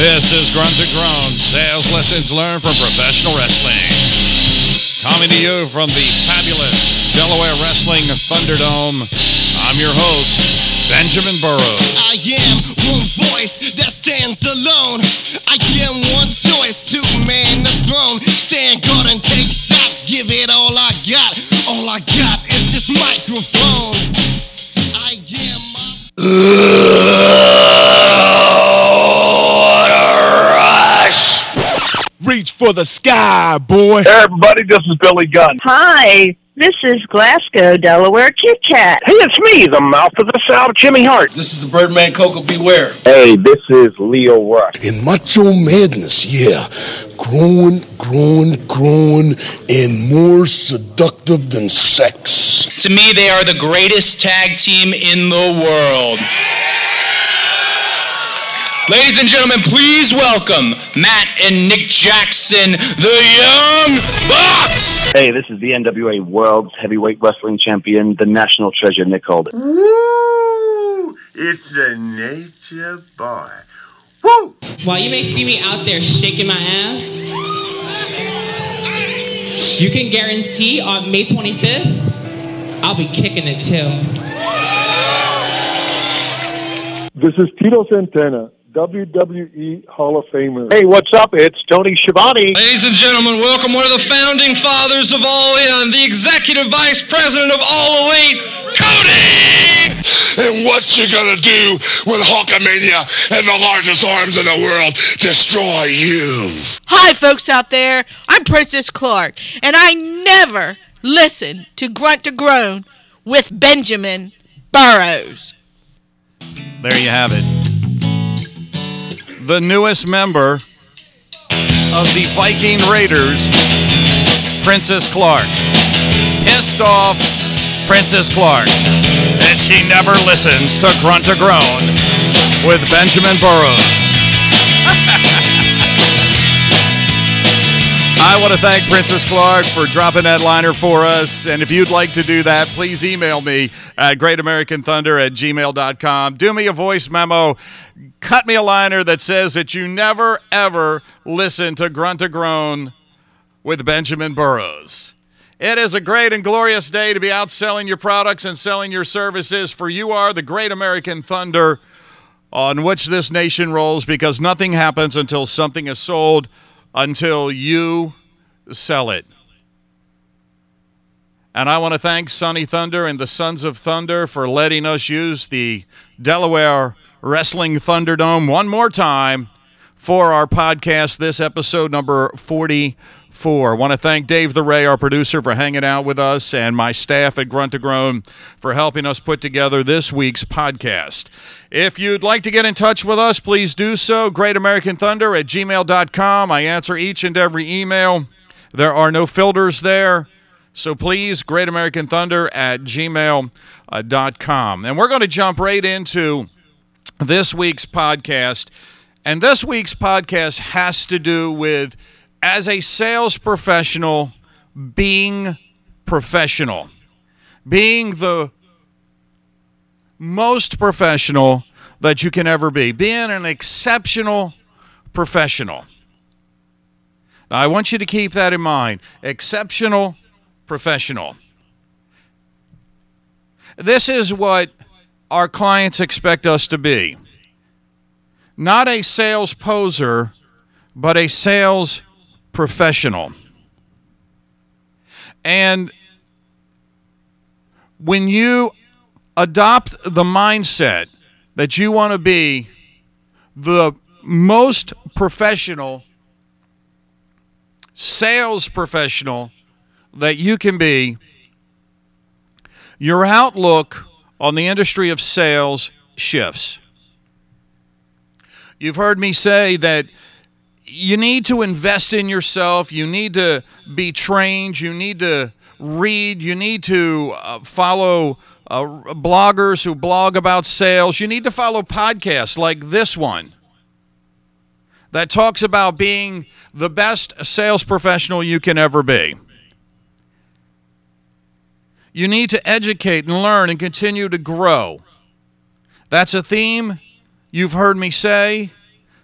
This is Grunt to Groan, sales lessons learned from professional wrestling. Coming to you from the fabulous Delaware Wrestling Thunderdome, I'm your host, Benjamin Burrows. I am one voice that stands alone. I am one choice to man the throne. Stand guard and take shots. Give it all I got. All I got is this microphone. I am. Reach for the sky, boy. Hey, everybody, this is Billy Gunn. Hi, this is Glasgow, Delaware Kit Kat. Hey, it's me, the mouth of the South, Jimmy Hart. This is the Birdman Koko B. Ware. Hey, this is Leo Rush. In macho madness, yeah. Growing, growing, growing, and more seductive than sex. To me, they are the greatest tag team in the world. Ladies and gentlemen, please welcome Matt and Nick Jackson, the Young Bucks. Hey, this is the NWA World's Heavyweight Wrestling Champion, the National Treasure, Nick Aldis. Woo! It's the nature boy. Woo! While you may see me out there shaking my ass, you can guarantee on May 25th, I'll be kicking it too. This is Tito Santana, WWE Hall of Famer. Hey, what's up? It's Tony Schiavone. Ladies and gentlemen, welcome one of the founding fathers of All In, the executive vice president of All Elite, Cody! And what you gonna do when Hulkamania and the largest arms in the world destroy you? Hi, folks out there. I'm Princess Clark, and I never listen to Grunt to Groan with Benjamin Burrows. There you have it. The newest member of the Viking Raiders, Princess Clark. Pissed off Princess Clark. And she never listens to Grunt to Groan with Benjamin Burrows. I want to thank Princess Clark for dropping that liner for us. And if you'd like to do that, please email me at greatamericanthunder at gmail.com. Do me a voice memo. Cut me a liner that says that you never, ever listen to Grunt to Groan with Benjamin Burrows. It is a great and glorious day to be out selling your products and selling your services, for you are the great American Thunder on which this nation rolls because nothing happens until something is sold until you sell it. And I want to thank Sunny Thunder and the Sons of Thunder for letting us use the Delaware Wrestling Thunderdome one more time for our podcast, this episode number 44. I want to thank Dave the Ray, our producer, for hanging out with us, and my staff at Grunt to Groan for helping us put together this week's podcast. If you'd like to get in touch with us, please do so. Great American Thunder at gmail.com. I answer each and every email. There are no filters there. So please, Great American Thunder at gmail.com. Uh, and we're going to jump right into this week's podcast. And this week's podcast has to do with, as a sales professional, being professional, being the most professional that you can ever be, being an exceptional professional. Now, I want you to keep that in mind. Exceptional professional. This is what our clients expect us to be. Not a sales poser, but a sales professional. And when you adopt the mindset that you want to be the most professional sales professional that you can be, your outlook on the industry of sales shifts. You've heard me say that you need to invest in yourself, you need to be trained, you need to read, you need to uh, follow uh, bloggers who blog about sales, you need to follow podcasts like this one that talks about being the best sales professional you can ever be. You need to educate and learn and continue to grow. That's a theme you've heard me say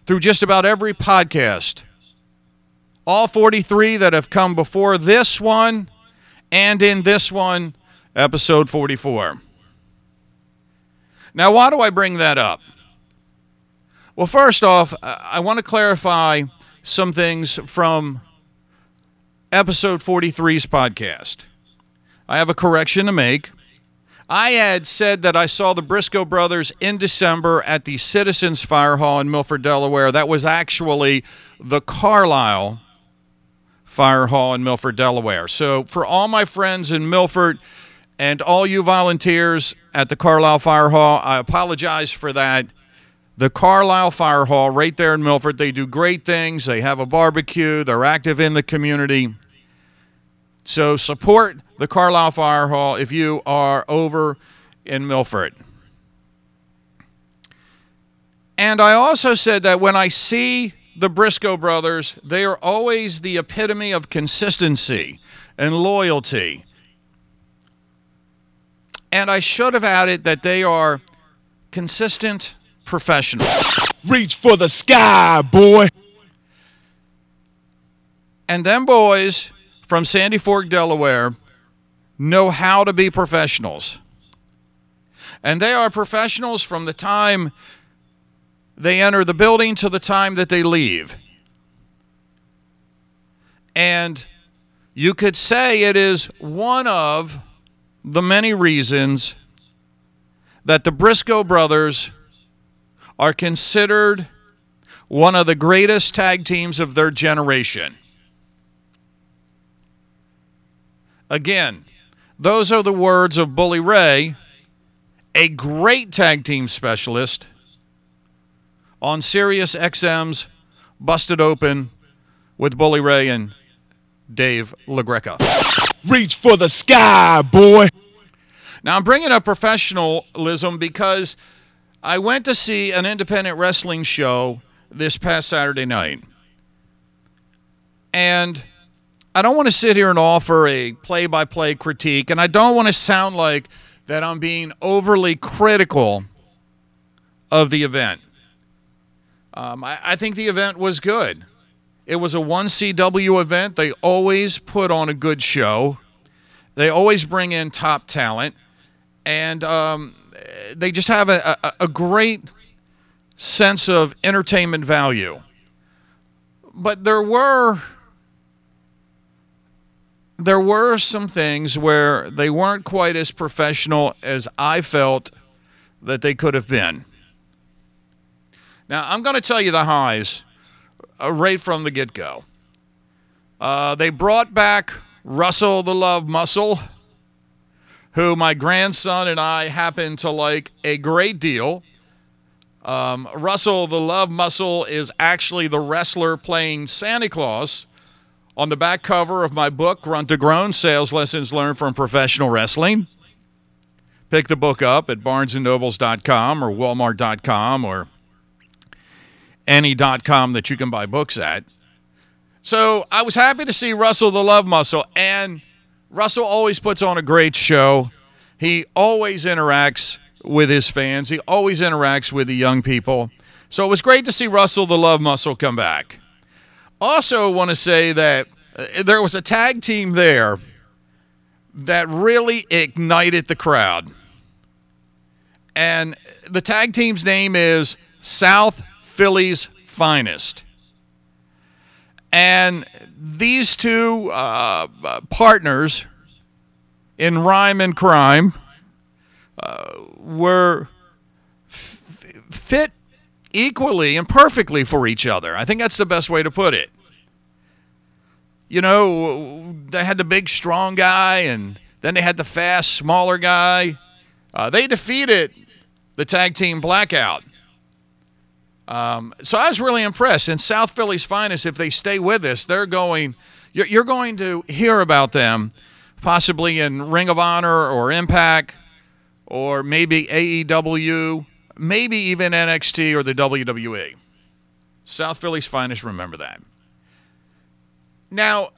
through just about every podcast. All 43 that have come before this one and in this one, episode 44. Now, why do I bring that up? Well, first off, I want to clarify some things from episode 43's podcast. I have a correction to make. I had said that I saw the Briscoe brothers in December at the Citizens Fire Hall in Milford, Delaware. That was actually the Carlisle Fire Hall in Milford, Delaware. So, for all my friends in Milford and all you volunteers at the Carlisle Fire Hall, I apologize for that. The Carlisle Fire Hall, right there in Milford, they do great things. They have a barbecue, they're active in the community. So, support the Carlisle Fire Hall if you are over in Milford. And I also said that when I see the Briscoe brothers, they are always the epitome of consistency and loyalty. And I should have added that they are consistent professionals. Reach for the sky, boy. And them boys from Sandy Fork, Delaware, know how to be professionals. And they are professionals from the time they enter the building to the time that they leave. And you could say it is one of the many reasons that the Briscoe brothers are considered one of the greatest tag teams of their generation. Again, those are the words of Bully Ray, a great tag team specialist on Sirius XM's Busted Open with Bully Ray and Dave LaGreca. Reach for the sky, boy. Now, I'm bringing up professionalism because I went to see an independent wrestling show this past Saturday night. And I don't want to sit here and offer a play by play critique, and I don't want to sound like that I'm being overly critical of the event. Um, I, I think the event was good. It was a 1CW event. They always put on a good show, they always bring in top talent, and um, they just have a, a, a great sense of entertainment value. But there were there were some things where they weren't quite as professional as I felt that they could have been. Now, I'm going to tell you the highs uh, right from the get go. Uh, they brought back Russell the Love Muscle, who my grandson and I happen to like a great deal. Um, Russell the Love Muscle is actually the wrestler playing Santa Claus on the back cover of my book, Grunt to Groan Sales Lessons Learned from Professional Wrestling. Pick the book up at barnesandnobles.com or walmart.com or any.com that you can buy books at. So I was happy to see Russell the Love Muscle, and Russell always puts on a great show. He always interacts with his fans, he always interacts with the young people. So it was great to see Russell the Love Muscle come back. Also, want to say that uh, there was a tag team there that really ignited the crowd. And the tag team's name is South Philly's finest. And these two uh, partners in rhyme and crime uh, were f- fit equally and perfectly for each other. I think that's the best way to put it. You know, they had the big, strong guy, and then they had the fast, smaller guy. Uh, they defeated the tag team Blackout. Um, so I was really impressed. And South Philly's finest, if they stay with us, they're going. You're, you're going to hear about them, possibly in Ring of Honor or Impact, or maybe AEW, maybe even NXT or the WWE. South Philly's finest. Remember that. Now,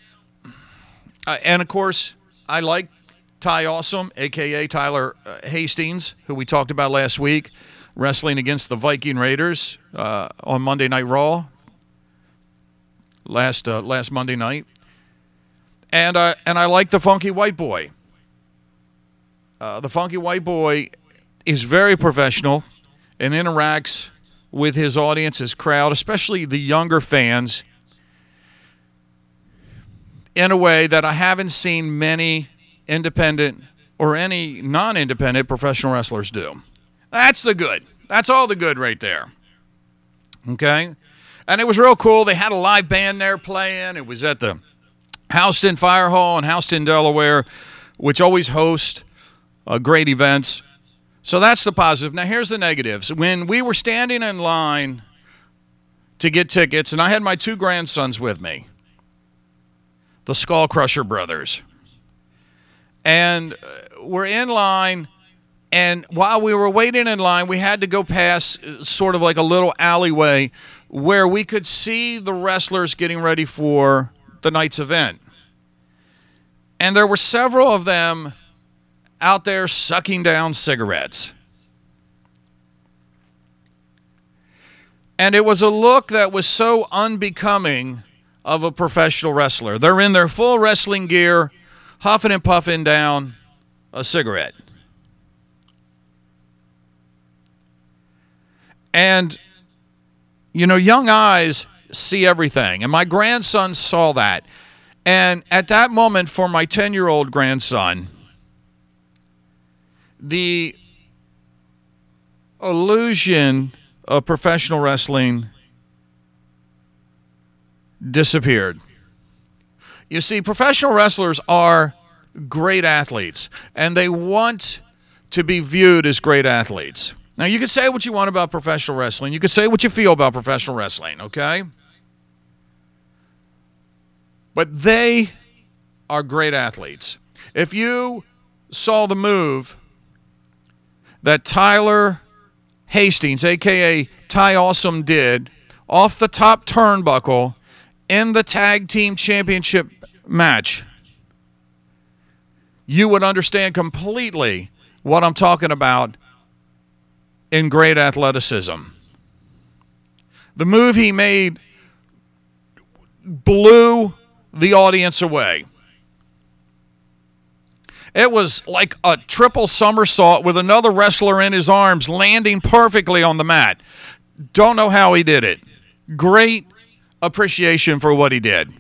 uh, and of course, I like Ty Awesome, aka Tyler uh, Hastings, who we talked about last week wrestling against the Viking Raiders uh, on Monday Night Raw last uh, last Monday night, and I and I like the Funky White Boy. Uh, the Funky White Boy is very professional and interacts with his audience, his crowd, especially the younger fans, in a way that I haven't seen many independent or any non independent professional wrestlers do. That's the good. That's all the good right there. Okay? And it was real cool. They had a live band there playing. It was at the Houston Fire Hall in Houston, Delaware, which always hosts uh, great events. So that's the positive. Now, here's the negatives. When we were standing in line to get tickets, and I had my two grandsons with me, the Skull Crusher brothers, and uh, we're in line. And while we were waiting in line, we had to go past uh, sort of like a little alleyway where we could see the wrestlers getting ready for the night's event. And there were several of them out there sucking down cigarettes. And it was a look that was so unbecoming of a professional wrestler. They're in their full wrestling gear, huffing and puffing down a cigarette. And, you know, young eyes see everything. And my grandson saw that. And at that moment, for my 10 year old grandson, the illusion of professional wrestling disappeared. You see, professional wrestlers are great athletes, and they want to be viewed as great athletes. Now, you can say what you want about professional wrestling. You can say what you feel about professional wrestling, okay? But they are great athletes. If you saw the move that Tyler Hastings, aka Ty Awesome, did off the top turnbuckle in the tag team championship match, you would understand completely what I'm talking about in great athleticism. The move he made blew the audience away. It was like a triple somersault with another wrestler in his arms, landing perfectly on the mat. Don't know how he did it. Great appreciation for what he did.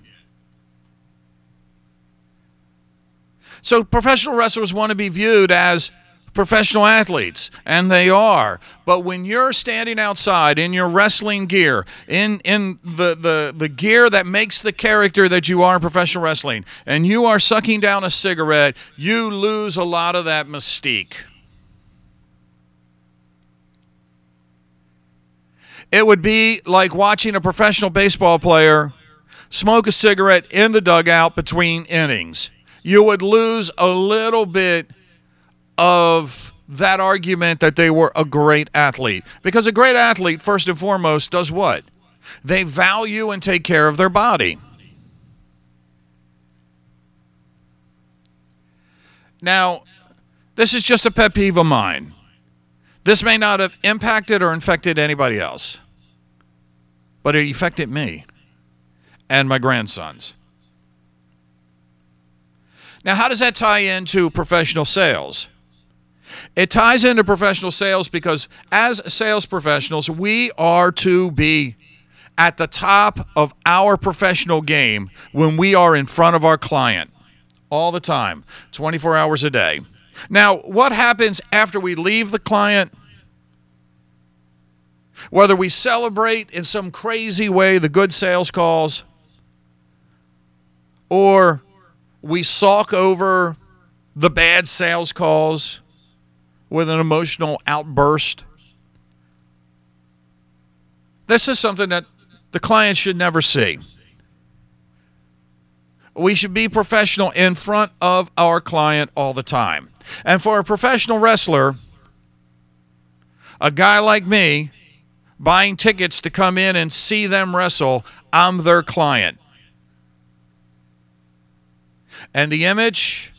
So, professional wrestlers want to be viewed as professional athletes, and they are. But when you're standing outside in your wrestling gear, in in the, the, the gear that makes the character that you are in professional wrestling, and you are sucking down a cigarette, you lose a lot of that mystique. It would be like watching a professional baseball player smoke a cigarette in the dugout between innings. You would lose a little bit of that argument that they were a great athlete. Because a great athlete, first and foremost, does what? They value and take care of their body. Now, this is just a pet peeve of mine. This may not have impacted or infected anybody else, but it affected me and my grandsons. Now, how does that tie into professional sales? It ties into professional sales because as sales professionals, we are to be at the top of our professional game when we are in front of our client all the time, 24 hours a day. Now, what happens after we leave the client? Whether we celebrate in some crazy way the good sales calls or we sulk over the bad sales calls with an emotional outburst. This is something that the client should never see. We should be professional in front of our client all the time. And for a professional wrestler, a guy like me, buying tickets to come in and see them wrestle, I'm their client. And the image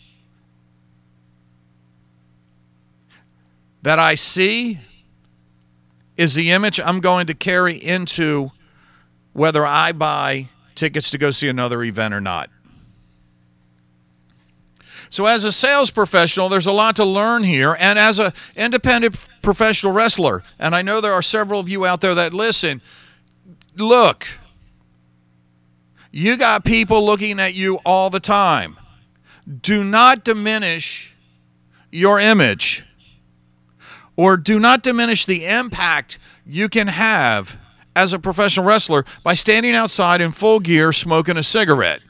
that I see is the image I'm going to carry into whether I buy tickets to go see another event or not. So as a sales professional, there's a lot to learn here and as an independent professional wrestler, and I know there are several of you out there that listen, look, you got people looking at you all the time. Do not diminish your image or do not diminish the impact you can have as a professional wrestler by standing outside in full gear smoking a cigarette.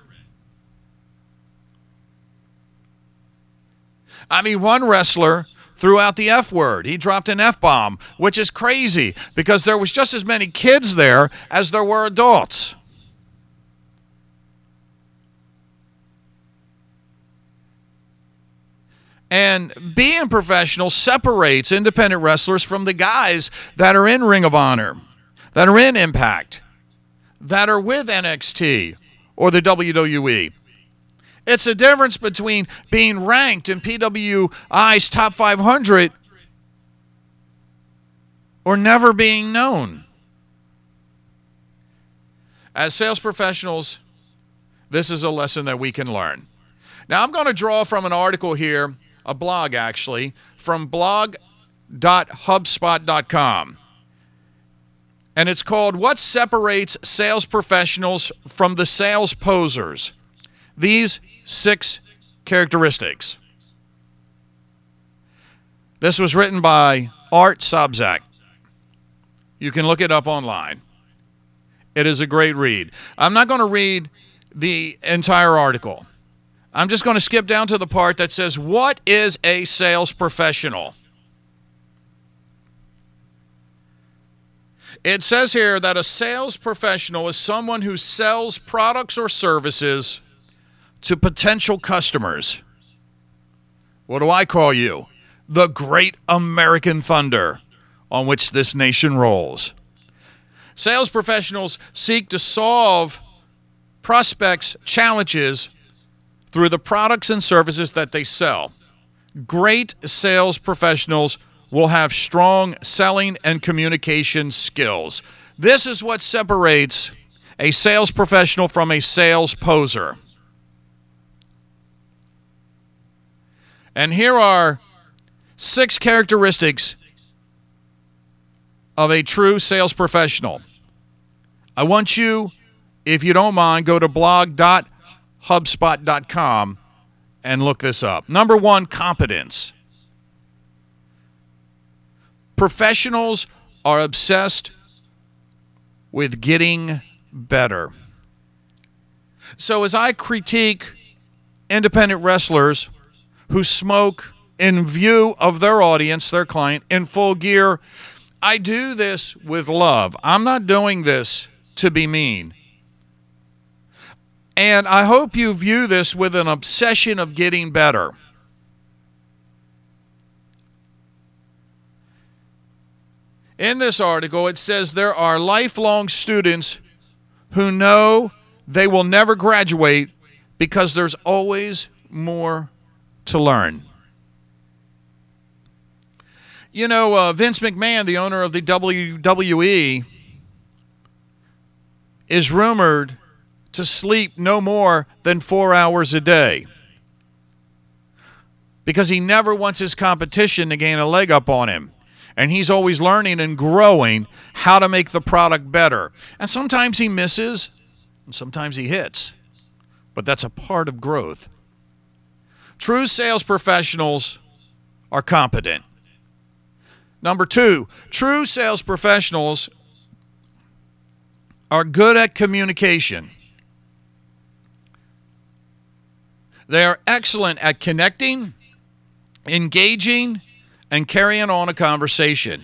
I mean, one wrestler threw out the F word. He dropped an F bomb, which is crazy because there was just as many kids there as there were adults. And being professional separates independent wrestlers from the guys that are in Ring of Honor, that are in Impact, that are with NXT or the WWE. It's a difference between being ranked in PWI's top 500 or never being known. As sales professionals, this is a lesson that we can learn. Now, I'm going to draw from an article here, a blog actually, from blog.hubspot.com. And it's called What Separates Sales Professionals from the Sales Posers? These six characteristics. This was written by Art Sobczak. You can look it up online. It is a great read. I'm not going to read the entire article. I'm just going to skip down to the part that says, What is a sales professional? It says here that a sales professional is someone who sells products or services to potential customers. What do I call you? The great American thunder on which this nation rolls. Sales professionals seek to solve prospects' challenges through the products and services that they sell. Great sales professionals will have strong selling and communication skills. This is what separates a sales professional from a sales poser. And here are six characteristics of a true sales professional. I want you, if you don't mind, go to blog.hubspot.com and look this up. Number one, competence. Professionals are obsessed with getting better. So, as I critique independent wrestlers who smoke in view of their audience, their client, in full gear, I do this with love. I'm not doing this to be mean. And I hope you view this with an obsession of getting better. In this article, it says there are lifelong students who know they will never graduate because there's always more to learn. You know, uh, Vince McMahon, the owner of the WWE, is rumored to sleep no more than four hours a day because he never wants his competition to gain a leg up on him. And he's always learning and growing how to make the product better. And sometimes he misses, and sometimes he hits. But that's a part of growth. True sales professionals are competent. Number two, true sales professionals are good at communication. They are excellent at connecting, engaging, and carrying on a conversation.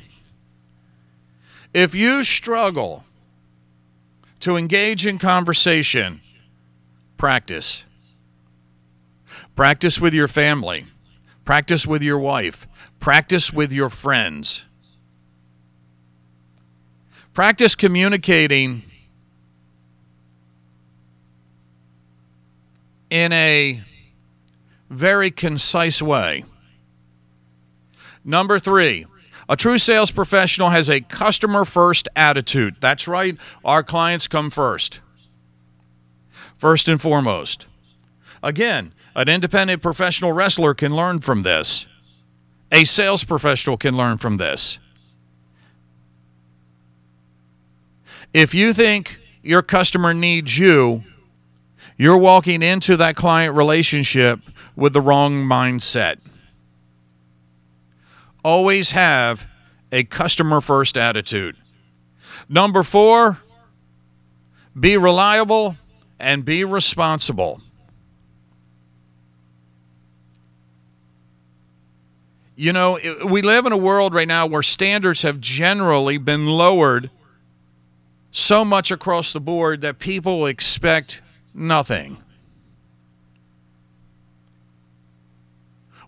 If you struggle to engage in conversation, practice. Practice with your family. Practice with your wife. Practice with your friends. Practice communicating in a very concise way. Number three, A true sales professional has a customer first attitude. That's right, our clients come first. First and foremost. Again, an independent professional wrestler can learn from this. A sales professional can learn from this. If you think your customer needs you, you're walking into that client relationship with the wrong mindset. Always have a customer first attitude. Number four, be reliable and be responsible. You know, we live in a world right now where standards have generally been lowered so much across the board that people expect nothing.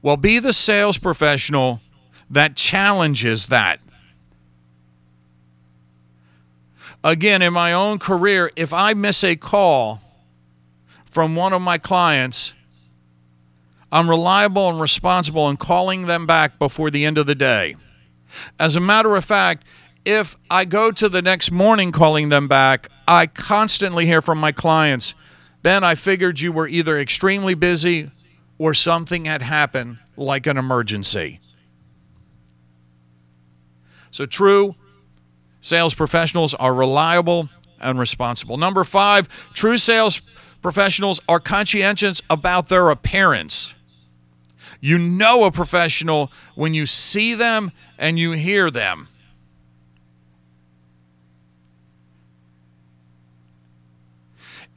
Well, be the sales professional that challenges that. Again, in my own career, if I miss a call from one of my clients, I'm reliable and responsible in calling them back before the end of the day. As a matter of fact, if I go to the next morning calling them back, I constantly hear from my clients, Ben, I figured you were either extremely busy or something had happened, like an emergency. So, true sales professionals are reliable and responsible. Number five, true sales professionals are conscientious about their appearance. You know a professional when you see them and you hear them.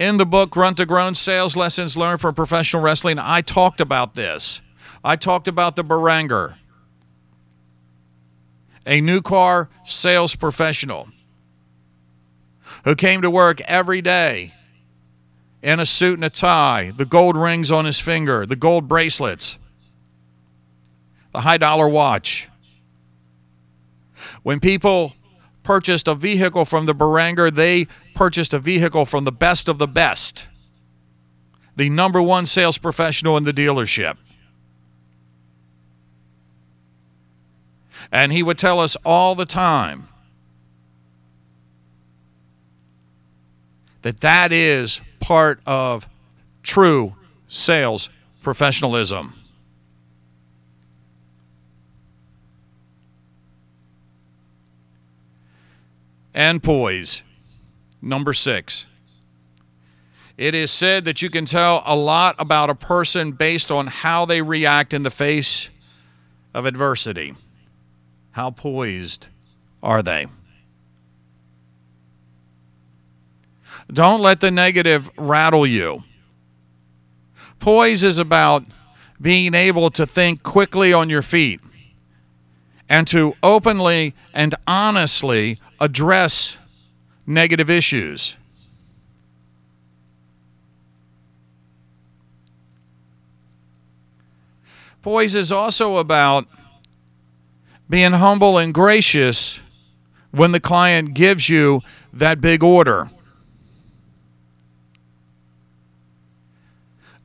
In the book Grunt to Groan Sales Lessons Learned from Professional Wrestling, I talked about this. I talked about the Baranger, a new car sales professional who came to work every day in a suit and a tie, the gold rings on his finger, the gold bracelets, the high dollar watch. When people purchased a vehicle from the Baranger, they purchased a vehicle from the best of the best, the number one sales professional in the dealership. And he would tell us all the time that that is part of true sales professionalism. And poise. Number six. It is said that you can tell a lot about a person based on how they react in the face of adversity. How poised are they? Don't let the negative rattle you. Poise is about being able to think quickly on your feet and to openly and honestly address negative issues. Poise is also about being humble and gracious when the client gives you that big order.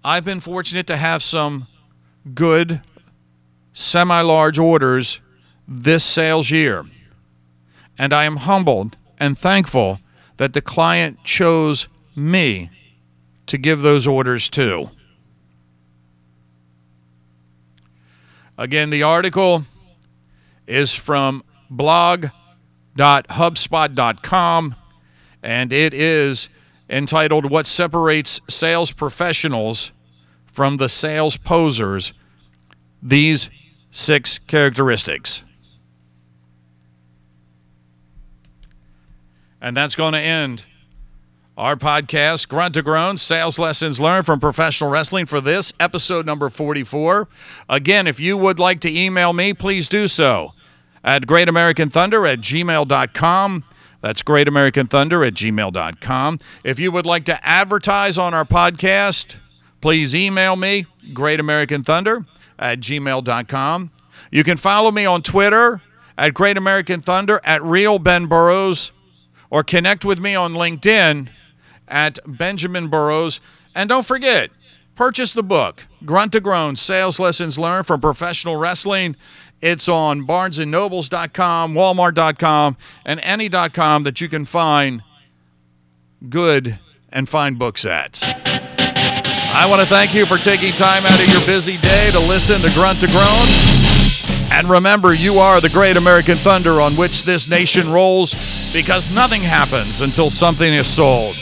I've been fortunate to have some good semi large orders this sales year. And I am humbled and thankful that the client chose me to give those orders to. Again, the article is from blog.hubspot.com and it is entitled What Separates Sales Professionals from the Sales Posers. These six characteristics. And that's going to end our podcast, Grunt to Groan Sales Lessons Learned from Professional Wrestling, for this episode number 44. Again, if you would like to email me, please do so at greatamericanthunder at gmail.com. That's greatamericanthunder at gmail.com. If you would like to advertise on our podcast, please email me, greatamericanthunder at gmail.com. You can follow me on Twitter at Great American Thunder, at Real Ben or connect with me on LinkedIn at Benjamin Burrows. And don't forget, purchase the book, Grunt to Groan Sales Lessons Learned from Professional Wrestling. It's on barnesandnobles.com, walmart.com, and any.com that you can find good and fine books at. I want to thank you for taking time out of your busy day to listen to Grunt to Groan. And remember, you are the great American thunder on which this nation rolls because nothing happens until something is sold.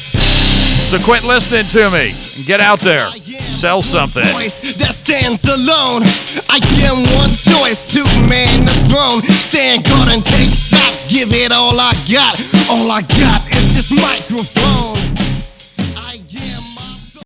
So quit listening to me and get out there. Sell something. voice that stands alone. I give one choice to man the throne. Stand guard and take shots. Give it all I got. All I got is this microphone.